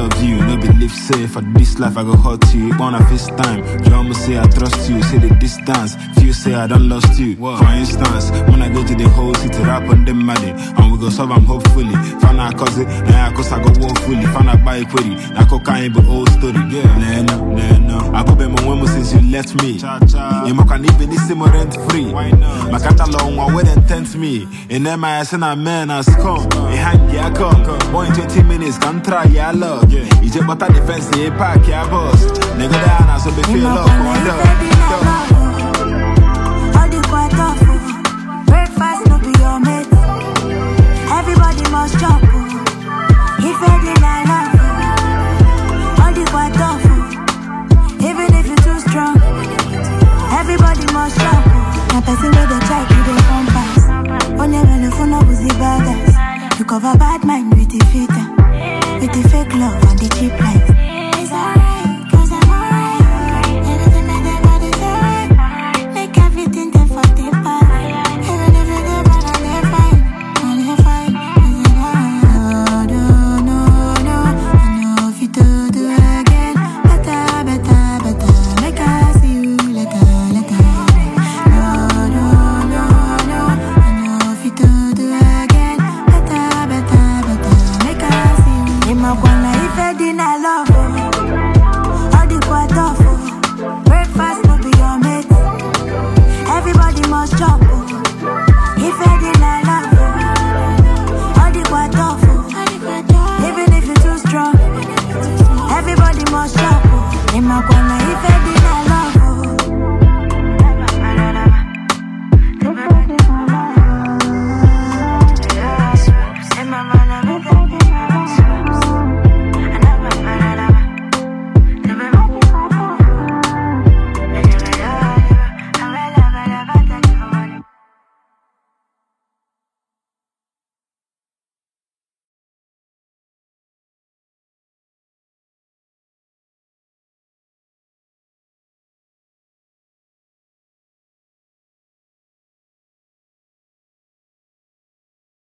love you say for this life I go hurt you. Wanna FaceTime. Drama say I trust you. Say the distance. Few say I done lost you. For instance, when I go to the whole city, rap on them money. And we go solve them hopefully. Fana cause eh, it, nah, cause I go walk fully. Fana buy query. Na cocaine but old story. Yeah, nah, no, nah, no. I go be my woman since you left me. Cha cha. You can even this same rent free. Why not? My catalog one way them tempt me. In them I send a man as come. Hang ya come. Boy in 20 minutes can try ya love. You just butter the fence, you pack ya boss. Nigga down, so be feel on love. All the. Breakfast no be your mate. Everybody must chop. oh. If I did love All the quite awful. Even if you too strong. Everybody must oh. wey dey try to dey compass. Onye belle phone up with the baggers. You cover bad mind with the filter. Ema kwa na ifedi